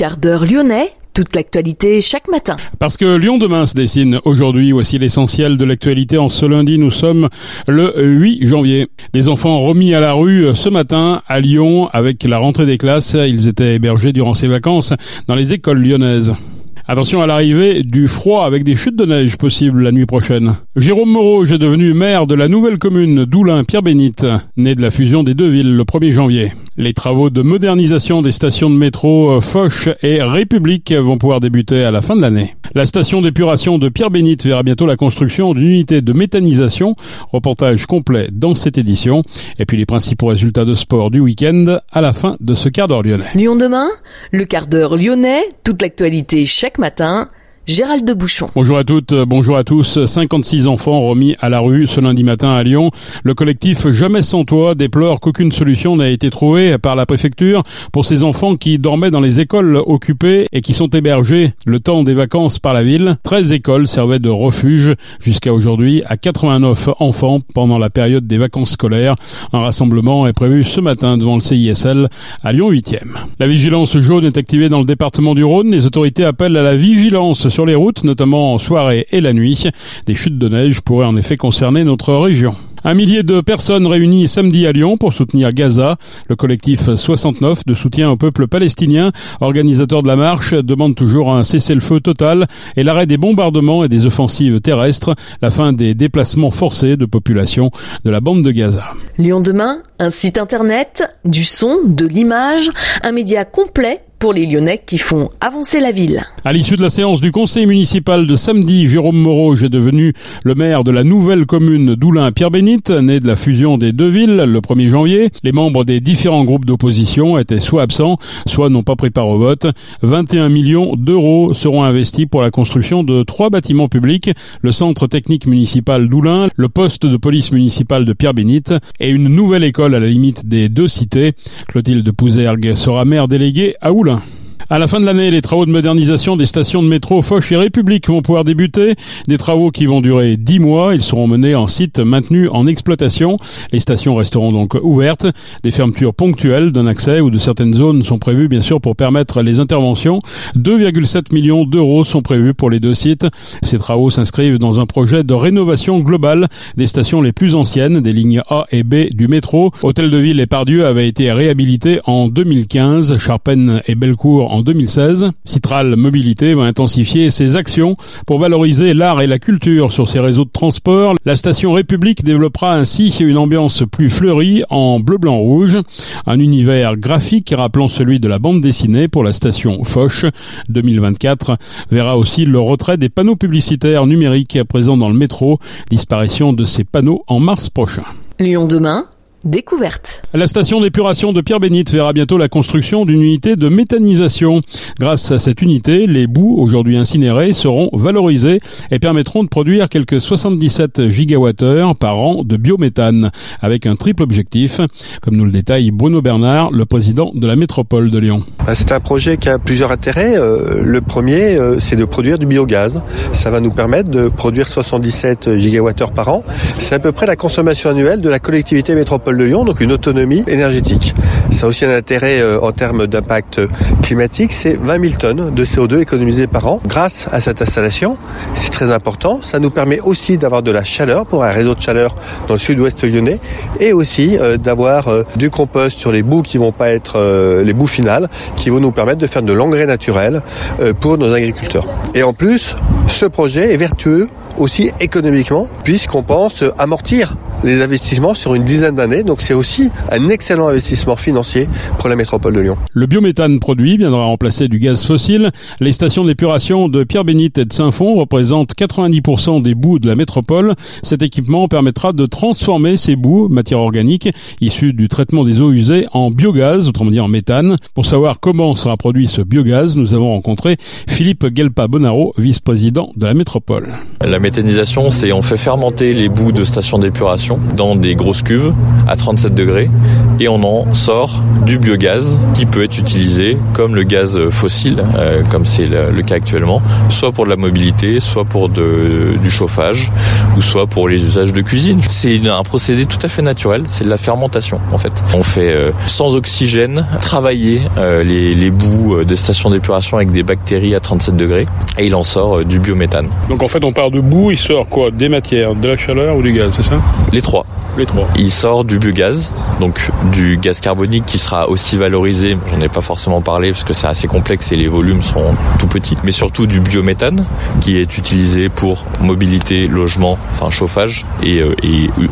Quart d'heure lyonnais, toute l'actualité chaque matin. Parce que Lyon demain se dessine aujourd'hui, voici l'essentiel de l'actualité. En ce lundi, nous sommes le 8 janvier. Des enfants remis à la rue ce matin à Lyon avec la rentrée des classes. Ils étaient hébergés durant ces vacances dans les écoles lyonnaises. Attention à l'arrivée du froid avec des chutes de neige possibles la nuit prochaine. Jérôme Moreau est devenu maire de la nouvelle commune d'Oulin-Pierre-Bénite, né de la fusion des deux villes le 1er janvier. Les travaux de modernisation des stations de métro euh, Foch et République vont pouvoir débuter à la fin de l'année. La station d'épuration de Pierre-Bénite verra bientôt la construction d'une unité de méthanisation. Reportage complet dans cette édition. Et puis les principaux résultats de sport du week-end à la fin de ce quart d'heure lyonnais. Lyon demain, le quart d'heure lyonnais, toute l'actualité chaque matin Gérald de Bouchon. Bonjour à toutes, bonjour à tous. 56 enfants remis à la rue ce lundi matin à Lyon. Le collectif Jamais sans toit déplore qu'aucune solution n'a été trouvée par la préfecture pour ces enfants qui dormaient dans les écoles occupées et qui sont hébergés le temps des vacances par la ville. 13 écoles servaient de refuge jusqu'à aujourd'hui à 89 enfants pendant la période des vacances scolaires. Un rassemblement est prévu ce matin devant le CISL à Lyon 8e. La vigilance jaune est activée dans le département du Rhône. Les autorités appellent à la vigilance sur les routes, notamment en soirée et la nuit. Des chutes de neige pourraient en effet concerner notre région. Un millier de personnes réunies samedi à Lyon pour soutenir Gaza. Le collectif 69 de soutien au peuple palestinien, organisateur de la marche, demande toujours un cessez-le-feu total et l'arrêt des bombardements et des offensives terrestres, la fin des déplacements forcés de population de la bande de Gaza. Lyon demain, un site internet, du son, de l'image, un média complet pour les Lyonnais qui font avancer la ville. À l'issue de la séance du conseil municipal de samedi, Jérôme Moreau est devenu le maire de la nouvelle commune d'Oulin-Pierre-Bénite, née de la fusion des deux villes le 1er janvier. Les membres des différents groupes d'opposition étaient soit absents, soit n'ont pas pris part au vote. 21 millions d'euros seront investis pour la construction de trois bâtiments publics, le centre technique municipal d'Oulin, le poste de police municipale de Pierre-Bénite et une nouvelle école à la limite des deux cités. Clotilde Pouzergue sera maire déléguée à Oulin. À la fin de l'année, les travaux de modernisation des stations de métro Foch et République vont pouvoir débuter. Des travaux qui vont durer dix mois. Ils seront menés en site maintenu en exploitation. Les stations resteront donc ouvertes. Des fermetures ponctuelles d'un accès ou de certaines zones sont prévues, bien sûr, pour permettre les interventions. 2,7 millions d'euros sont prévus pour les deux sites. Ces travaux s'inscrivent dans un projet de rénovation globale des stations les plus anciennes, des lignes A et B du métro. Hôtel de Ville et Pardieu avaient été réhabilités en 2015. Charpennes et Bellecour en 2016. Citral Mobilité va intensifier ses actions pour valoriser l'art et la culture sur ses réseaux de transport. La station République développera ainsi une ambiance plus fleurie en bleu, blanc, rouge. Un univers graphique rappelant celui de la bande dessinée pour la station Foch 2024 verra aussi le retrait des panneaux publicitaires numériques présents dans le métro, disparition de ces panneaux en mars prochain. Demain découverte. La station d'épuration de Pierre-Bénite verra bientôt la construction d'une unité de méthanisation. Grâce à cette unité, les boues aujourd'hui incinérées seront valorisées et permettront de produire quelques 77 gigawattheures par an de biométhane avec un triple objectif, comme nous le détaille Bruno Bernard, le président de la métropole de Lyon. Bah, c'est un projet qui a plusieurs intérêts. Euh, le premier, euh, c'est de produire du biogaz. Ça va nous permettre de produire 77 gigawattheures par an. C'est à peu près la consommation annuelle de la collectivité métropole de Lyon, donc une autonomie énergétique. Ça a aussi un intérêt euh, en termes d'impact climatique, c'est 20 000 tonnes de CO2 économisées par an grâce à cette installation. C'est très important. Ça nous permet aussi d'avoir de la chaleur pour un réseau de chaleur dans le sud-ouest lyonnais et aussi euh, d'avoir euh, du compost sur les boues qui vont pas être les boues finales, qui vont nous permettre de faire de l'engrais naturel pour nos agriculteurs. Et en plus, ce projet est vertueux aussi économiquement, puisqu'on pense amortir les investissements sur une dizaine d'années. Donc c'est aussi un excellent investissement financier pour la métropole de Lyon. Le biométhane produit viendra remplacer du gaz fossile. Les stations d'épuration de Pierre-Bénite et de Saint-Fond représentent 90% des boues de la métropole. Cet équipement permettra de transformer ces boues, matières organiques, issues du traitement des eaux usées, en biogaz, autrement dit en méthane. Pour savoir comment sera produit ce biogaz, nous avons rencontré Philippe Gelpa-Bonaro, vice-président de la métropole. La méthanisation, c'est on fait fermenter les boues de stations d'épuration dans des grosses cuves à 37 degrés et on en sort du biogaz qui peut être utilisé comme le gaz fossile, euh, comme c'est le, cas actuellement, soit pour de la mobilité, soit pour du chauffage, ou soit pour les usages de cuisine. C'est un procédé tout à fait naturel, c'est de la fermentation en fait. On fait euh, sans oxygène travailler euh, les, les bouts des stations d'épuration avec des bactéries à 37 degrés et il en sort du biométhane. Donc en fait on part de boue, il sort quoi? Des matières, de la chaleur ou du gaz, c'est ça? Trois. Il sort du biogaz, donc du gaz carbonique qui sera aussi valorisé, j'en ai pas forcément parlé parce que c'est assez complexe et les volumes sont tout petits, mais surtout du biométhane qui est utilisé pour mobilité, logement, enfin chauffage et, euh,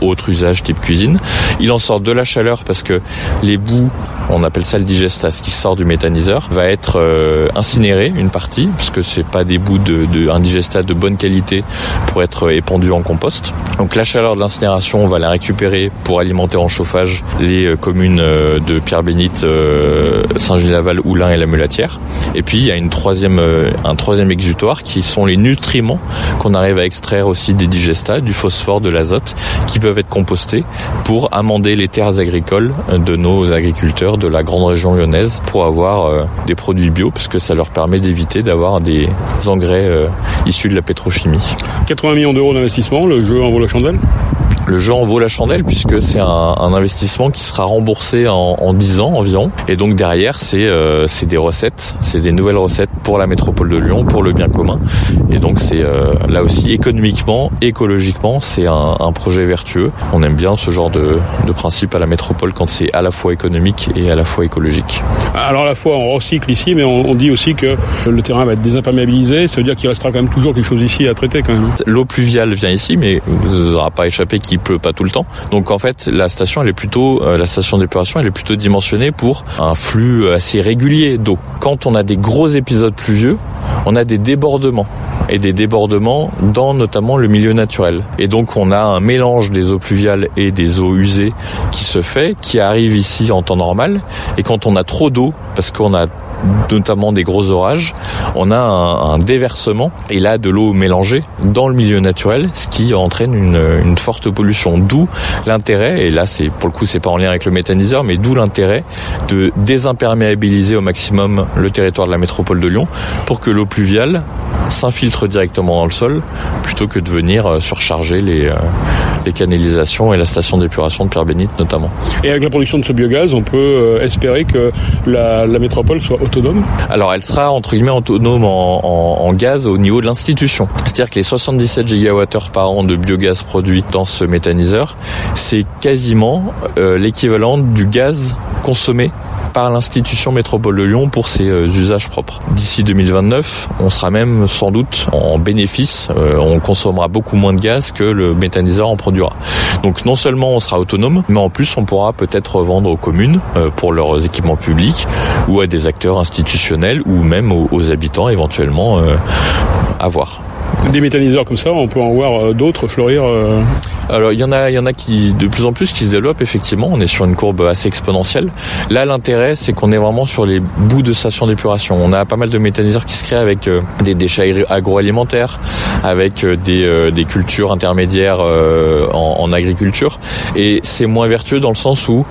autres usages type cuisine. Il en sort de la chaleur parce que les bouts, on appelle ça le digestas qui sort du méthaniseur, va être euh, incinéré une partie parce que c'est pas des bouts de, de digestat de bonne qualité pour être épandu en compost. Donc la chaleur de l'incinération, on va la récupérer pour alimenter en chauffage les euh, communes de Pierre-Bénite, Saint-Gilles-Laval, Oulin et la Mulatière. Et puis il y a euh, un troisième exutoire qui sont les nutriments qu'on arrive à extraire aussi des digestats, du phosphore, de l'azote, qui peuvent être compostés pour amender les terres agricoles de nos agriculteurs de la grande région lyonnaise pour avoir euh, des produits bio, parce que ça leur permet d'éviter d'avoir des engrais euh, issus de la pétrochimie. 80 millions d'euros d'investissement, le jeu en vaut la chandelle? Le jeu en vaut la chandelle puisque c'est un, un, investissement qui sera remboursé en, en 10 ans environ. Et donc derrière, c'est euh, des recettes, c'est des nouvelles recettes pour la métropole de Lyon, pour le bien commun. Et donc c'est euh, là aussi économiquement, écologiquement, c'est un, un, projet vertueux. On aime bien ce genre de, de principe à la métropole quand c'est à la fois économique et à la fois écologique. Alors à la fois on recycle ici, mais on, on dit aussi que le terrain va être désimperméabilisé. Ça veut dire qu'il restera quand même toujours quelque chose ici à traiter quand même. L'eau pluviale vient ici, mais vous n'aura pas échappé qu'il pleut pas tout le temps. Donc en fait, la station, elle est plutôt, euh, la station d'épuration, elle est plutôt dimensionnée pour un flux assez régulier d'eau. Quand on a des gros épisodes pluvieux, on a des débordements et des débordements dans notamment le milieu naturel. Et donc on a un mélange des eaux pluviales et des eaux usées qui se fait, qui arrive ici en temps normal. Et quand on a trop d'eau, parce qu'on a notamment des gros orages, on a un, déversement et là de l'eau mélangée dans le milieu naturel, ce qui entraîne une, forte pollution. D'où l'intérêt, et là c'est pour le coup c'est pas en lien avec le méthaniseur, mais d'où l'intérêt de désimperméabiliser au maximum le territoire de la métropole de Lyon pour que l'eau pluviale s'infiltre directement dans le sol plutôt que de venir surcharger les, les canalisations et la station d'épuration de Pierre-Bénite notamment. Et avec la production de ce biogaz, on peut espérer que la, la métropole soit Alors elle sera entre guillemets autonome en, gaz au niveau de l'institution. C'est-à-dire que les 77 gigawattheures par an de biogaz produit dans ce méthaniseur, c'est quasiment euh, l'équivalent du gaz consommé par l'institution métropole de Lyon pour ses euh, usages propres. D'ici 2029, on sera même sans doute en bénéfice, euh, on consommera beaucoup moins de gaz que le méthaniseur en produira. Donc non seulement on sera autonome, mais en plus on pourra peut-être revendre aux communes euh, pour leurs équipements publics ou à des acteurs institutionnels ou même aux, habitants éventuellement à voir. Des méthaniseurs comme ça, on peut en voir d'autres fleurir euh... Alors il y en a, il y en a qui de plus en plus qui se développent effectivement. On est sur une courbe assez exponentielle. Là, l'intérêt, c'est qu'on est vraiment sur les bouts de stations d'épuration. On a pas mal de méthaniseurs qui se créent avec euh, des déchets agroalimentaires, avec euh, des, euh, cultures intermédiaires en, en, agriculture. Et c'est moins vertueux dans le sens où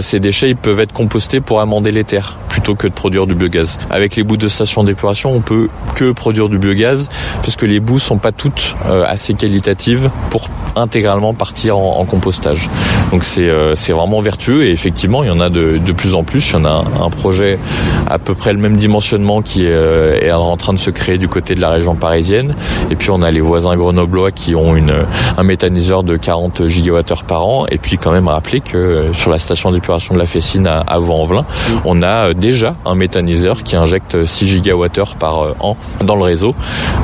ces déchets ils peuvent être compostés pour amender les terres plutôt que de produire du biogaz. Avec les bouts de stations d'épuration, on peut que produire du biogaz parce que les bouts sont pas toutes assez qualitatives pour intégrer partir en, en, compostage. Donc c'est euh, vraiment vertueux et effectivement il y en a de, de, plus en plus. Il y en a un, un projet à peu près le même dimensionnement qui est, euh, est, en train de se créer du côté de la région parisienne. Et puis on a les voisins grenoblois qui ont une, un méthaniseur de 40 gigawattheures par an. Et puis quand même rappeler que sur la station d'épuration de la Fessine à, à Vaux-en-Velin, mmh. on a déjà un méthaniseur qui injecte 6 gigawattheures par an dans le réseau.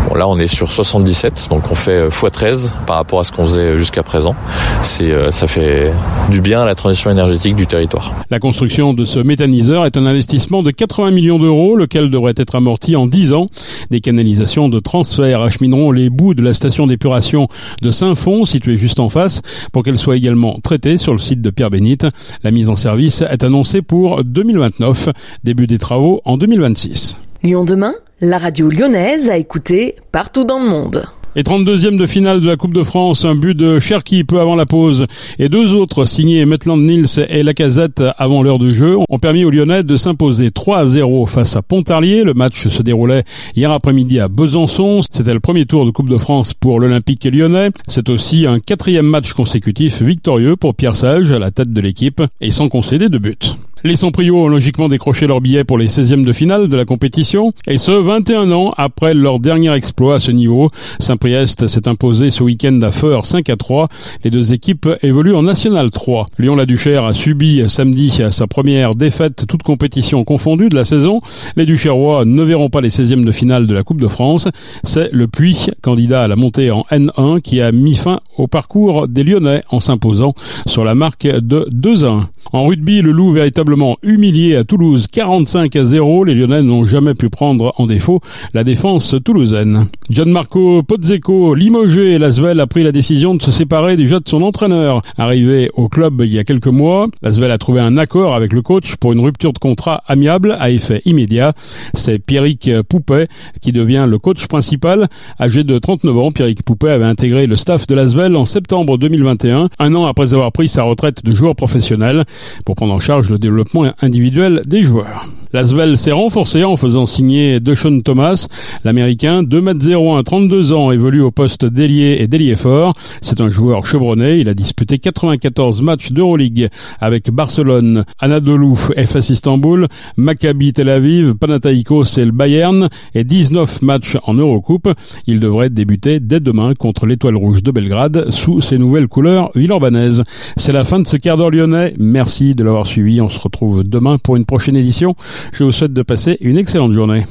Bon, là on est sur 77, donc on fait x13 par rapport à ce qu'on faisait jusqu'à présent. C'est euh, ça fait du bien à la transition énergétique du territoire. La construction de ce méthaniseur est un investissement de 80 millions d'euros, lequel devrait être amorti en 10 ans. Des canalisations de transfert achemineront les bouts de la station d'épuration de Saint-Fond, située juste en face, pour qu'elle soit également traitée sur le site de Pierre-Bénite. La mise en service est annoncée pour 2029, début des travaux en 2026. Lyon demain, la radio lyonnaise a écouté partout dans le monde. Et 32e de finale de la Coupe de France, un but de Cherki peu avant la pause et deux autres signés Maitland Nils et Lacazette avant l'heure de jeu ont permis aux Lyonnais de s'imposer 3 à 0 face à Pontarlier. Le match se déroulait hier après-midi à Besançon. C'était le premier tour de Coupe de France pour l'Olympique lyonnais. C'est aussi un quatrième match consécutif victorieux pour Pierre Sage à la tête de l'équipe et sans concéder de but. Les Saint-Priot ont logiquement décroché leur billet pour les 16e de finale de la compétition, et ce 21 ans après leur dernier exploit à ce niveau. Saint-Priest s'est imposé ce week-end à Feur 5 à 3. Les deux équipes évoluent en National 3. Lyon-la-Duchère a subi samedi sa première défaite, toute compétition confondue de la saison. Les Duchérois ne verront pas les 16e de finale de la Coupe de France. C'est le Puy, candidat à la montée en N1, qui a mis fin au parcours des Lyonnais en s'imposant sur la marque de 2 à 1. En rugby, le Loup véritablement humilié à Toulouse 45 à 0. Les Lyonnais n'ont jamais pu prendre en défaut la défense toulousaine. Gianmarco Pozzeco, limogé, Lasvel a pris la décision de se séparer déjà de son entraîneur. Arrivé au club il y a quelques mois, Lasvel a trouvé un accord avec le coach pour une rupture de contrat amiable à effet immédiat. C'est Pierrick Poupet qui devient le coach principal. Âgé de 39 ans, Pierrick Poupet avait intégré le staff de Lasvel en septembre 2021, un an après avoir pris sa retraite de joueur professionnel pour prendre en charge le développement individuel des joueurs. L'Asvel s'est renforcé en faisant signer DeShaun Thomas, l'américain, 2m01, 32 ans, évolue au poste d'ailier et d'ailier fort. C'est un joueur chevronné, il a disputé 94 matchs d'Euroleague avec Barcelone, Anadolu, FS Istanbul, Maccabi Tel Aviv, Panathinaikos et le Bayern et 19 matchs en Eurocoupe. Il devrait débuter dès demain contre l'Étoile Rouge de Belgrade sous ses nouvelles couleurs villeurbanaises. C'est la fin de ce quart d'heure lyonnais. Merci de l'avoir suivi. On se retrouve demain pour une prochaine édition. Je vous souhaite de passer une excellente journée.